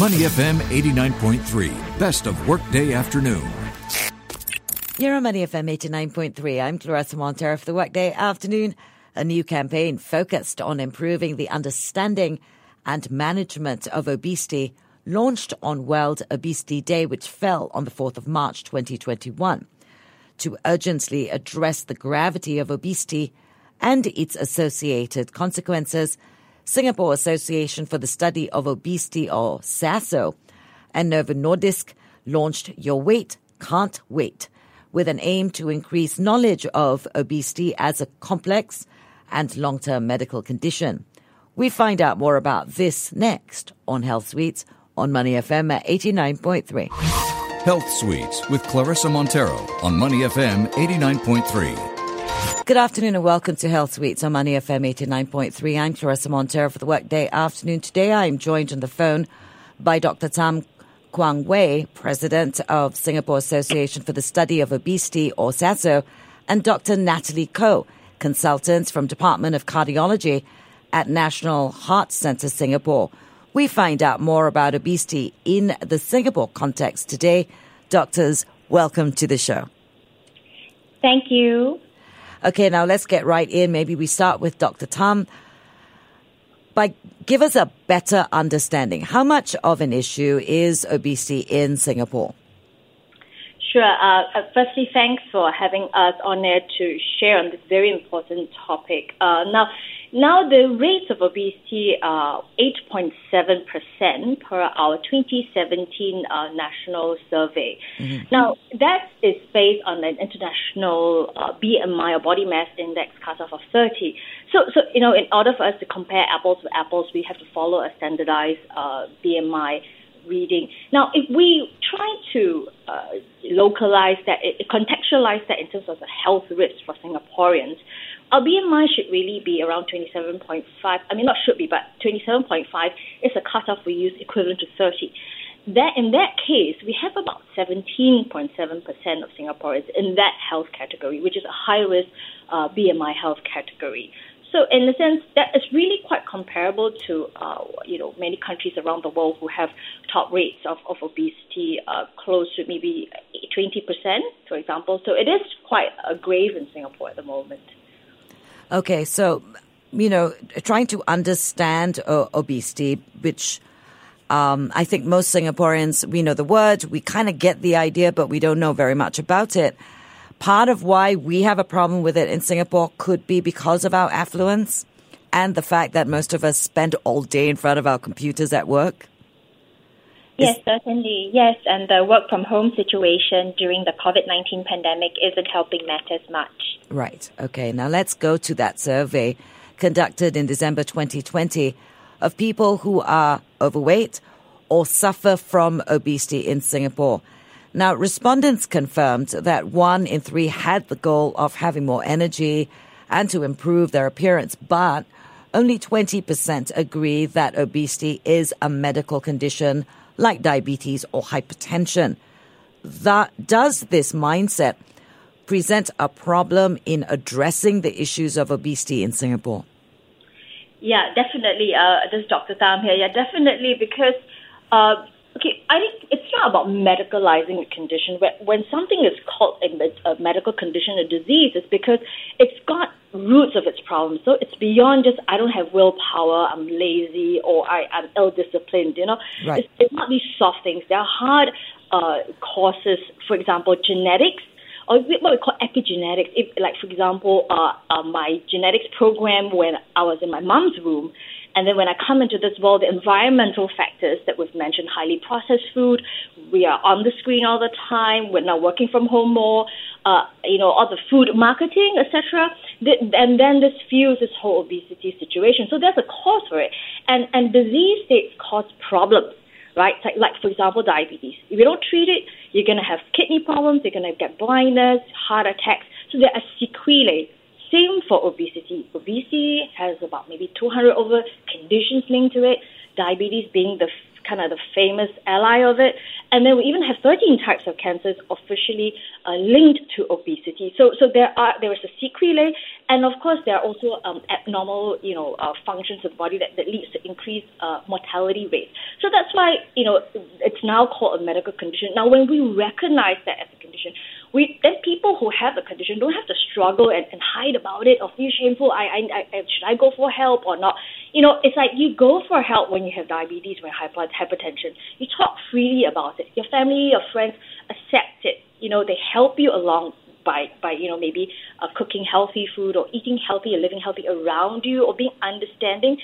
Money FM 89.3, best of workday afternoon. You're on Money FM 89.3. I'm Claressa Monteiro for the Workday Afternoon. A new campaign focused on improving the understanding and management of obesity launched on World Obesity Day, which fell on the 4th of March 2021. To urgently address the gravity of obesity and its associated consequences, Singapore Association for the Study of Obesity, or SASO, and Novo Nordisk launched Your Weight Can't Wait, with an aim to increase knowledge of obesity as a complex and long term medical condition. We find out more about this next on Health Suites on Money FM at 89.3. Health Suites with Claressa Monteiro on Money FM 89.3. Good afternoon and welcome to Health Suites on Money FM 89.3. I'm Claressa Monteiro for the Workday Afternoon. Today I am joined on the phone by Dr. Tham Kwang Wei, President of Singapore Association for the Study of Obesity, or SASO, and Dr. Natalie Koh, consultants from Department of Cardiology at National Heart Centre Singapore. We find out more about obesity in the Singapore context today. Doctors, welcome to the show. Thank you. Okay, now let's get right in. Maybe we start with Dr. Tham. By give us a better understanding. How much of an issue is obesity in Singapore? Sure. Uh, uh, firstly, thanks for having us on air to share on this very important topic. Uh, now, now the rates of obesity are 8.7% per our 2017 uh, national survey. Mm-hmm. Now, that is based on an international uh, BMI or body mass index cutoff of 30. So, so, you know, in order for us to compare apples with apples, we have to follow a standardized uh, BMI reading. Now, if we try to uh, localize that, contextualize that in terms of the health risk for Singaporeans, our BMI should really be around 27.5. I mean, not should be, but 27.5 is a cutoff we use equivalent to 30. That in that case, we have about 17.7% of Singaporeans in that health category, which is a high risk uh, BMI health category. So in a sense, that is really quite comparable to uh, you know many countries around the world who have top rates of, of obesity uh, close to maybe 20%, for example. So it is quite a grave in Singapore at the moment. Okay, so you know, trying to understand uh, obesity, which um, I think most Singaporeans we know the word, we kind of get the idea, but we don't know very much about it part of why we have a problem with it in Singapore could be because of our affluence and the fact that most of us spend all day in front of our computers at work? Yes, certainly. Yes, and the work from home situation during the COVID 19 pandemic isn't helping matters much. Right. Okay. Now let's go to that survey conducted in December 2020 of people who are overweight or suffer from obesity in Singapore. Now, respondents confirmed that one in three had the goal of having more energy and to improve their appearance, but only 20% agree that obesity is a medical condition like diabetes or hypertension. That, does this mindset present a problem in addressing the issues of obesity in Singapore? Yeah, definitely. Uh, this is Dr. Tham here. Yeah, definitely, because uh, Okay, I think it's not about medicalizing a condition. When something is called a, a medical condition, a disease, it's because it's got roots of its problem. So it's beyond just I don't have willpower, I'm lazy, or I, I'm ill-disciplined. You know, right. it's, it's not these soft things. There are hard uh, causes. For example, genetics or what we call epigenetics. If, like for example, uh, uh, my genetics program when I was in my mom's room, and then when I come into this world, the environmental factors that we've mentioned, highly processed food, we are on the screen all the time, we're now working from home more, uh, you know, all the food marketing, etc. And then this fuels this whole obesity situation. So there's a cause for it. And, and disease states cause problems, right? Like, like, for example, diabetes. If you don't treat it, you're going to have kidney problems, you're going to get blindness, heart attacks. So there are sequelae same for obesity. Obesity has about maybe 200 over conditions linked to it, diabetes being the kind of the famous ally of it. And then we even have 13 types of cancers officially uh, linked to obesity. So, so there are there is a sequelae, and of course there are also um, abnormal, you know, uh, functions of the body that, that leads to increased uh, mortality rates. So that's why you know it's now called a medical condition. Now, when we recognize that as a condition, we then people who have the condition don't have to struggle and, and hide about it or feel shameful. I, I, I should I go for help or not? You know, it's like you go for help when you have diabetes, when hypertension. You talk freely about it. Your family, your friends accept it. You know, they help you along by by you know maybe uh, cooking healthy food or eating healthy or living healthy around you or being understanding.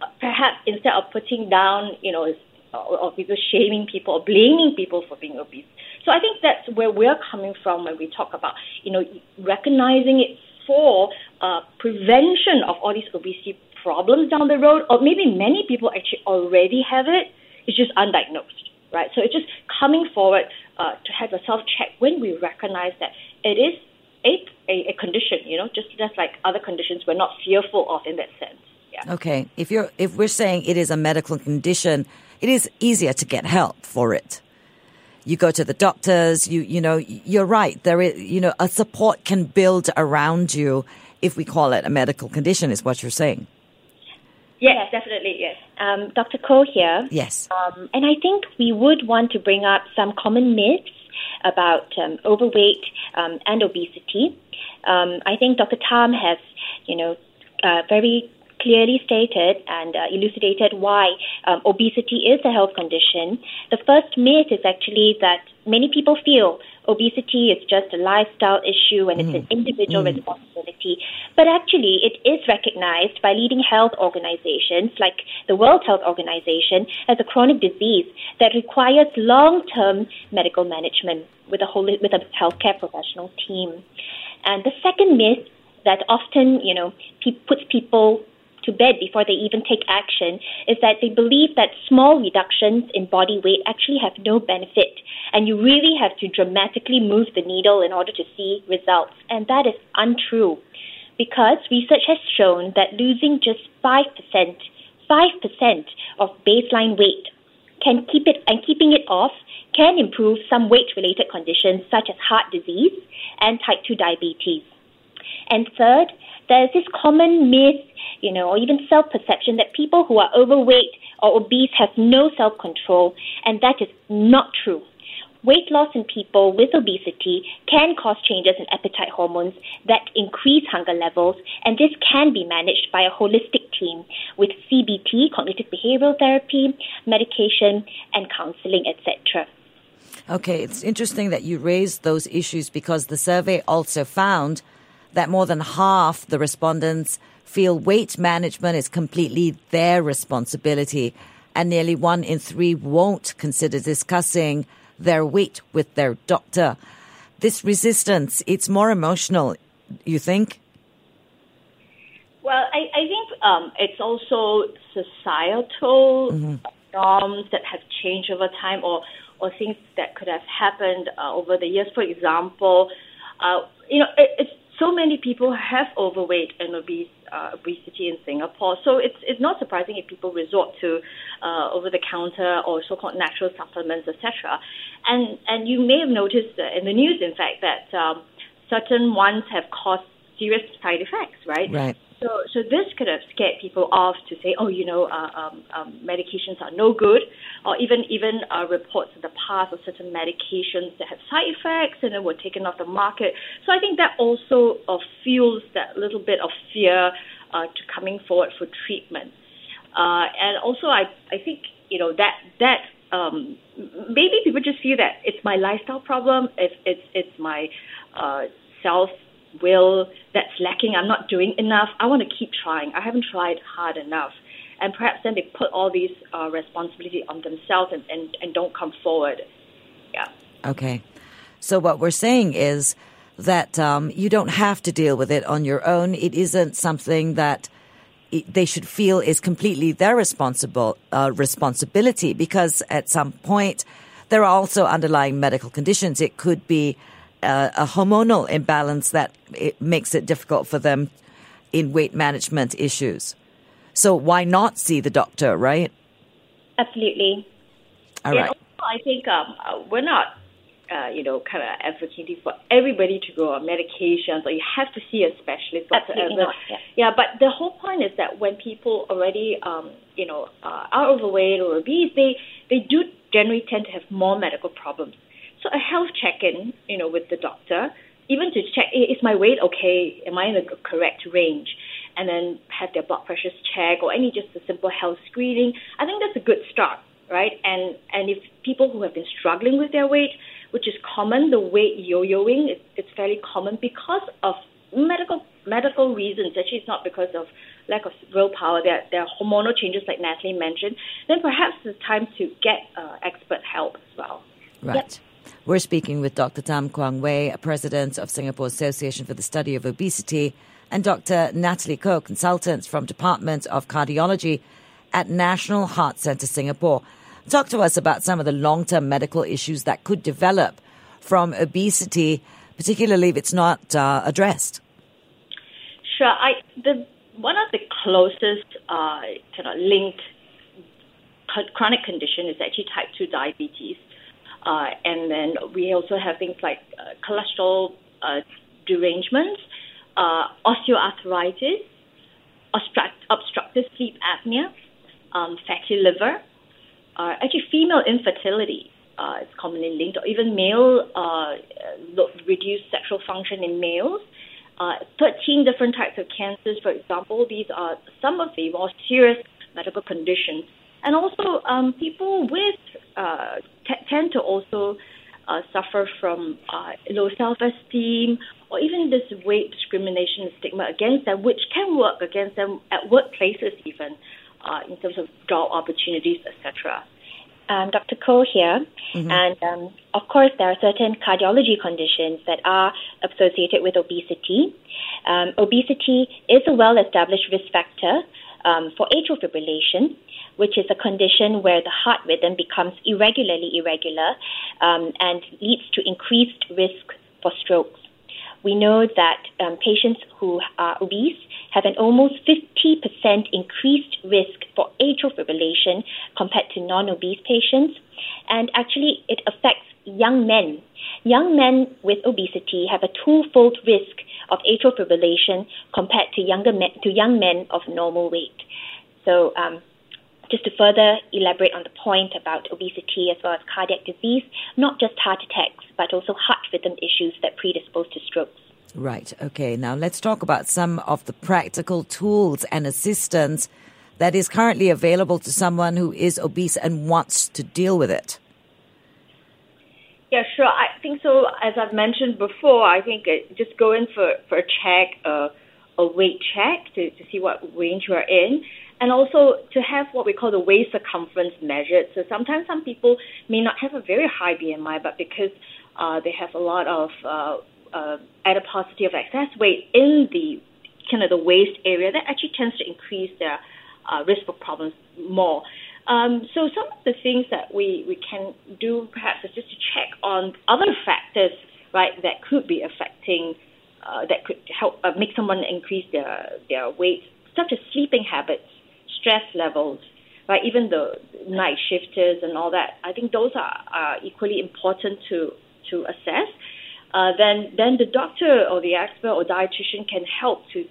Uh, perhaps instead of putting down, you know, or, or people shaming people or blaming people for being obese. So I think that's where we're coming from when we talk about, you know, recognizing it for uh, prevention of all these obesity problems down the road, or maybe many people actually already have it, it's just undiagnosed, right? So it's just coming forward uh, to have a self check when we recognize that it is a, a, a condition, you know, just just like other conditions we're not fearful of in that sense. Yeah. Okay. If you're if we're saying it is a medical condition, it is easier to get help for it. You go to the doctors, you, you know, you're right. There is, you know, a support can build around you if we call it a medical condition is what you're saying. Yes, definitely, yes. Um, Dr. Koh here. Yes. Um, and I think we would want to bring up some common myths about um, overweight um, and obesity. Um, I think Dr. Tham has, you know, uh, very clearly stated and uh, elucidated why um, obesity is a health condition. The first myth is actually that many people feel obesity is just a lifestyle issue and mm. it's an mm. individual mm. responsibility. But actually, it is recognized by leading health organizations like the World Health Organization as a chronic disease that requires long term medical management with a, whole, with a healthcare professional team. And the second myth that often, you know, pe- puts people to bed before they even take action is that they believe that small reductions in body weight actually have no benefit. And you really have to dramatically move the needle in order to see results. And that is untrue. Because research has shown that losing just 5%, 5% of baseline weight can keep it and keeping it off can improve some weight related conditions such as heart disease and type 2 diabetes. And third, there's this common myth, you know, or even self perception that people who are overweight or obese have no self control, and that is not true. Weight loss in people with obesity can cause changes in appetite hormones that increase hunger levels, and this can be managed by a holistic team with CBT, cognitive behavioral therapy, medication, and counseling, etc. Okay, it's interesting that you raised those issues because the survey also found that more than half the respondents feel weight management is completely their responsibility, and nearly one in three won't consider discussing their weight with their doctor. This resistance, it's more emotional, you think? Well, I, I think um, it's also societal mm-hmm. norms that have changed over time or, or things that could have happened uh, over the years. For example, uh, you know, it, it's so many people have overweight and obese, uh, obesity in Singapore. So it's it's not surprising if people resort to uh, over-the-counter or so-called natural supplements, etc. And and you may have noticed in the news, in fact, that um, certain ones have caused serious side effects, right? Right. So, so this could have scared people off to say, oh, you know, uh, um, um, medications are no good, or even even uh, reports in the past of certain medications that have side effects and then were taken off the market. So I think that also uh, fuels that little bit of fear uh, to coming forward for treatment. Uh, and also, I I think you know that that um, maybe people just feel that it's my lifestyle problem, it's it's it's my uh, self will that's lacking. I'm not doing enough. I want to keep trying. I haven't tried hard enough. And perhaps then they put all these uh, responsibility on themselves and, and, and don't come forward. Yeah. Okay. So what we're saying is that um, you don't have to deal with it on your own. It isn't something that they should feel is completely their responsible uh, responsibility because at some point there are also underlying medical conditions. It could be uh, a hormonal imbalance that it makes it difficult for them in weight management issues. So why not see the doctor, right? Absolutely. All right. Also, I think um, uh, we're not uh, you know, kind of advocating for everybody to go on medications or you have to see a specialist Absolutely whatsoever. not, yeah. yeah, but the whole point is that when people already, um, you know, uh, are overweight or obese, they, they do generally tend to have more medical problems. So a health check-in, you know, with the doctor, even to check is my weight okay? Am I in the correct range? And then have their blood pressures checked or any just a simple health screening. I think that's a good start, right? And and if people who have been struggling with their weight, which is common, the weight yo-yoing, it, it's fairly common because of medical medical reasons. Actually, it's not because of lack of willpower. There, there are hormonal changes, like Natalie mentioned. Then perhaps it's time to get uh, expert help as well. Right. We're speaking with Dr. Tham Kwang Wei, a President of Singapore Association for the Study of Obesity, and Dr. Natalie Koh, consultant from Department of Cardiology at National Heart Centre Singapore. Talk to us about some of the long-term medical issues that could develop from obesity, particularly if it's not uh, addressed. Sure. I the one of the closest uh, kind of linked chronic condition is actually type two diabetes, uh, and then we also have things like uh, cholesterol uh, derangements, uh, osteoarthritis, obstruct, obstructive sleep apnea, um, fatty liver, uh, actually female infertility. Uh, is commonly linked, or even male uh, reduced sexual function in males uh, 13 different types of cancers, for example. These are some of the more serious medical conditions. And also, um, people with uh, t- tend to also uh, suffer from uh, low self-esteem or even this weight discrimination and stigma against them, which can work against them at workplaces even uh, in terms of job opportunities, etc. um, Dr. Koh here. And um, of course, there are certain cardiology conditions that are associated with obesity. Um, obesity is a well established risk factor um, for atrial fibrillation, which is a condition where the heart rhythm becomes irregularly irregular um, and leads to increased risk for strokes. We know that um, patients who are obese have an almost 50% increased risk for atrial fibrillation compared to non obese patients. And actually, it affects young men. Young men with obesity have a twofold risk of atrial fibrillation compared to, younger men, to young men of normal weight. So, um, just to further elaborate on the point about obesity as well as cardiac disease, not just heart attacks, but also heart rhythm issues that predispose to strokes. Right. Okay. Now let's talk about some of the practical tools and assistance that is currently available to someone who is obese and wants to deal with it. Yeah, sure. I think so. As I've mentioned before, I think uh, just go in for, for a check, uh, a weight check to, to see what range you are in, and also to have what we call the waist circumference measured. So sometimes some people may not have a very high BMI, but because uh, they have a lot of uh, uh, adiposity of excess weight in the kind of the waist area, that actually tends to increase their uh, risk for problems more. Um, so some of the things that we, we can do perhaps is just to check on other factors, right, that could be affecting, uh, that could help uh, make someone increase their their weight, such as sleeping habits, stress levels, right, even the night shifters and all that. I think those are, are equally important to to assess. Uh, then then the doctor or the expert or dietitian can help to t-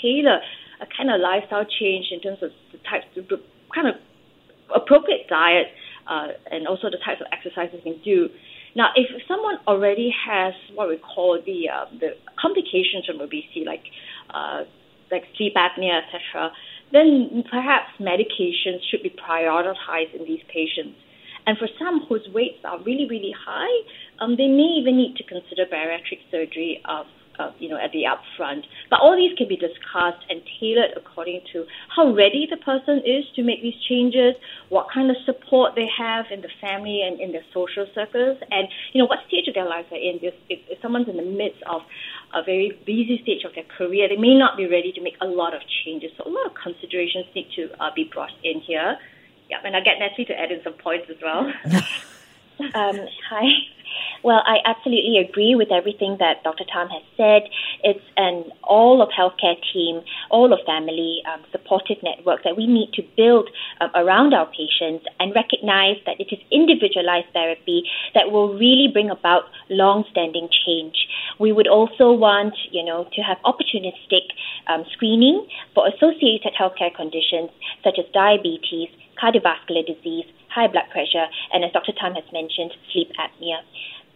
tailor a kind of lifestyle change in terms of the types of the kind of appropriate diet uh, and also the types of exercises you can do. Now, if someone already has what we call the uh, the complications from obesity, like uh, like sleep apnea, etc., then perhaps medications should be prioritized in these patients. And for some whose weights are really, really high, um, they may even need to consider bariatric surgery of, of, you know, at the upfront. But all these can be discussed and tailored according to how ready the person is to make these changes, what kind of support they have in the family and in their social circles, and you know what stage of their lives they're in. If, if someone's in the midst of a very busy stage of their career, they may not be ready to make a lot of changes. So a lot of considerations need to uh, be brought in here. Yeah, and I'll get Natalie to add in some points as well. Um, hi. Well, I absolutely agree with everything that Dr. Tham has said. It's an all of healthcare team, all of family um, supportive network that we need to build um, around our patients and recognize that it is individualized therapy that will really bring about long-standing change. We would also want, you know, to have opportunistic um, screening for associated healthcare conditions such as diabetes, cardiovascular disease, high blood pressure, and as Dr. Tham has mentioned, sleep apnea.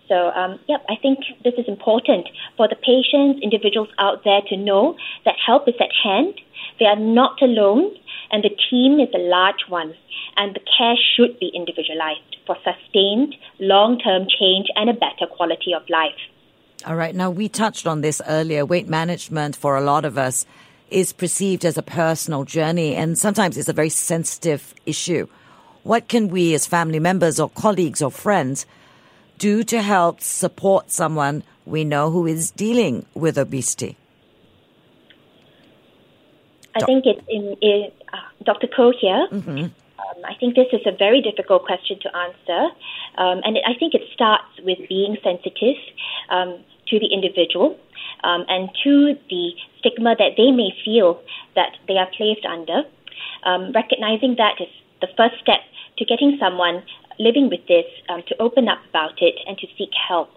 So, um, yep, I think this is important for the patients, individuals out there to know that help is at hand. They are not alone, and the team is a large one, and the care should be individualized for sustained long term change and a better quality of life. All right. Now, we touched on this earlier. Weight management for a lot of us is perceived as a personal journey, and sometimes it's a very sensitive issue. What can we, as family members or colleagues or friends, do to help support someone we know who is dealing with obesity? I think it's in, in uh, Dr. Koh here. Mm-hmm. Um, I think this is a very difficult question to answer, um, and it, I think it starts with being sensitive um, to the individual um, and to the stigma that they may feel that they are placed under. Um, recognizing that is the first step to getting someone living with this um, to open up about it and to seek help.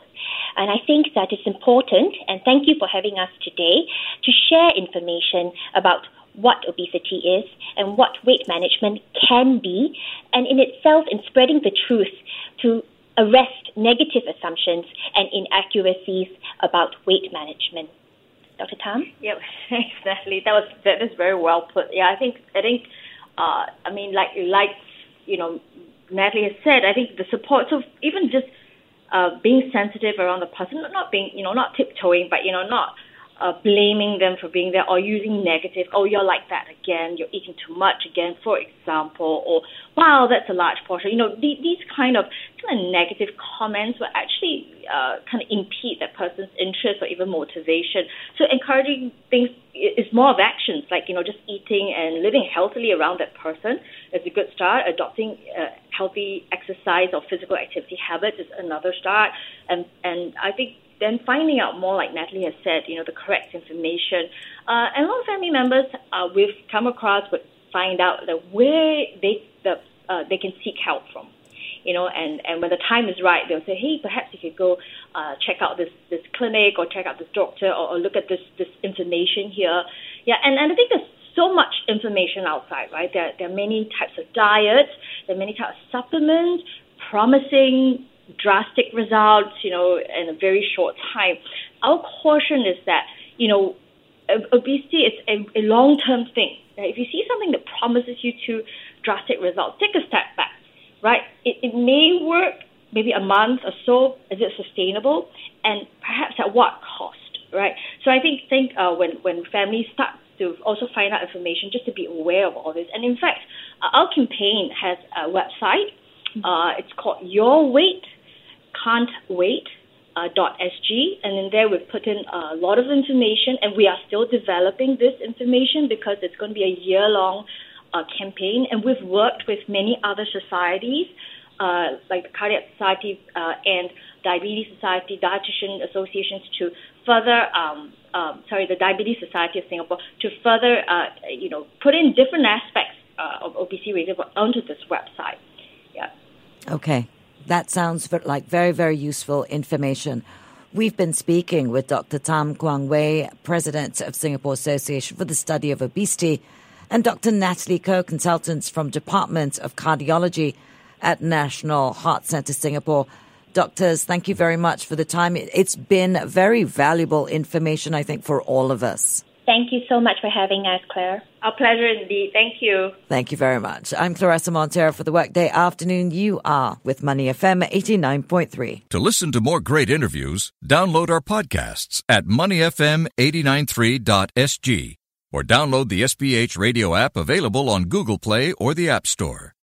And I think that it's important, and thank you for having us today, to share information about what obesity is and what weight management can be, and in itself, in spreading the truth to arrest negative assumptions and inaccuracies about weight management. Dr. Tham? Yep. That was that is very well put. Yeah, I think I think uh, I mean like like you know Natalie has said, I think the support of even just uh, being sensitive around the person, not being, you know, not tiptoeing, but, you know, not uh, blaming them for being there or using negative, oh, you're like that again, you're eating too much again, for example, or wow, that's a large portion. You know, the, these kind of kind of negative comments will actually uh, kind of impede that person's interest or even motivation. So encouraging things is more of actions, like you know, just eating and living healthily around that person is a good start. Adopting uh, healthy exercise or physical activity habits is another start, and and I think then finding out more, like Natalie has said, you know, the correct information. Uh, and a lot of family members uh, we've come across would find out that where they the, uh, they can seek help from. You know, and, and when the time is right, they'll say, hey, perhaps you could go uh, check out this, this clinic or check out this doctor or, or look at this, this information here. Yeah, and, and I think there's so much information outside, right? There, there are many types of diets, there many types of supplements, promising drastic results, you know, in a very short time. Our caution is that, you know, obesity is a, a long-term thing. If you see something that promises you to drastic results, take a step back, right? It, it may work maybe a month or so. Is it sustainable? And perhaps at what cost, right? So I think think uh, when when families start to also find out information, just to be aware of all this. And in fact, our campaign has a website. Uh, it's called Your Weight can't wait. Uh, .sg and in there we've put in a lot of information and we are still developing this information because it's going to be a year long uh, campaign and we've worked with many other societies uh, like the cardiac society uh, and diabetes society dietitian associations to further um, um, sorry the diabetes society of singapore to further uh, you know put in different aspects uh, of obesity onto this website yeah okay that sounds like very, very useful information. We've been speaking with Dr. Tham Kwang Wei, President of Singapore Association for the Study of Obesity, and Dr. Natalie Koh, consultants from Department of Cardiology at National Heart Centre Singapore. Doctors, thank you very much for the time. It's been very valuable information, I think, for all of us. Thank you so much for having us, Claire. Our pleasure indeed. Thank you. Thank you very much. I'm Claressa Monteiro for the Workday Afternoon. You are with Money FM 89.3. To listen to more great interviews, download our podcasts at moneyfm893.sg or download the SPH radio app available on Google Play or the App Store.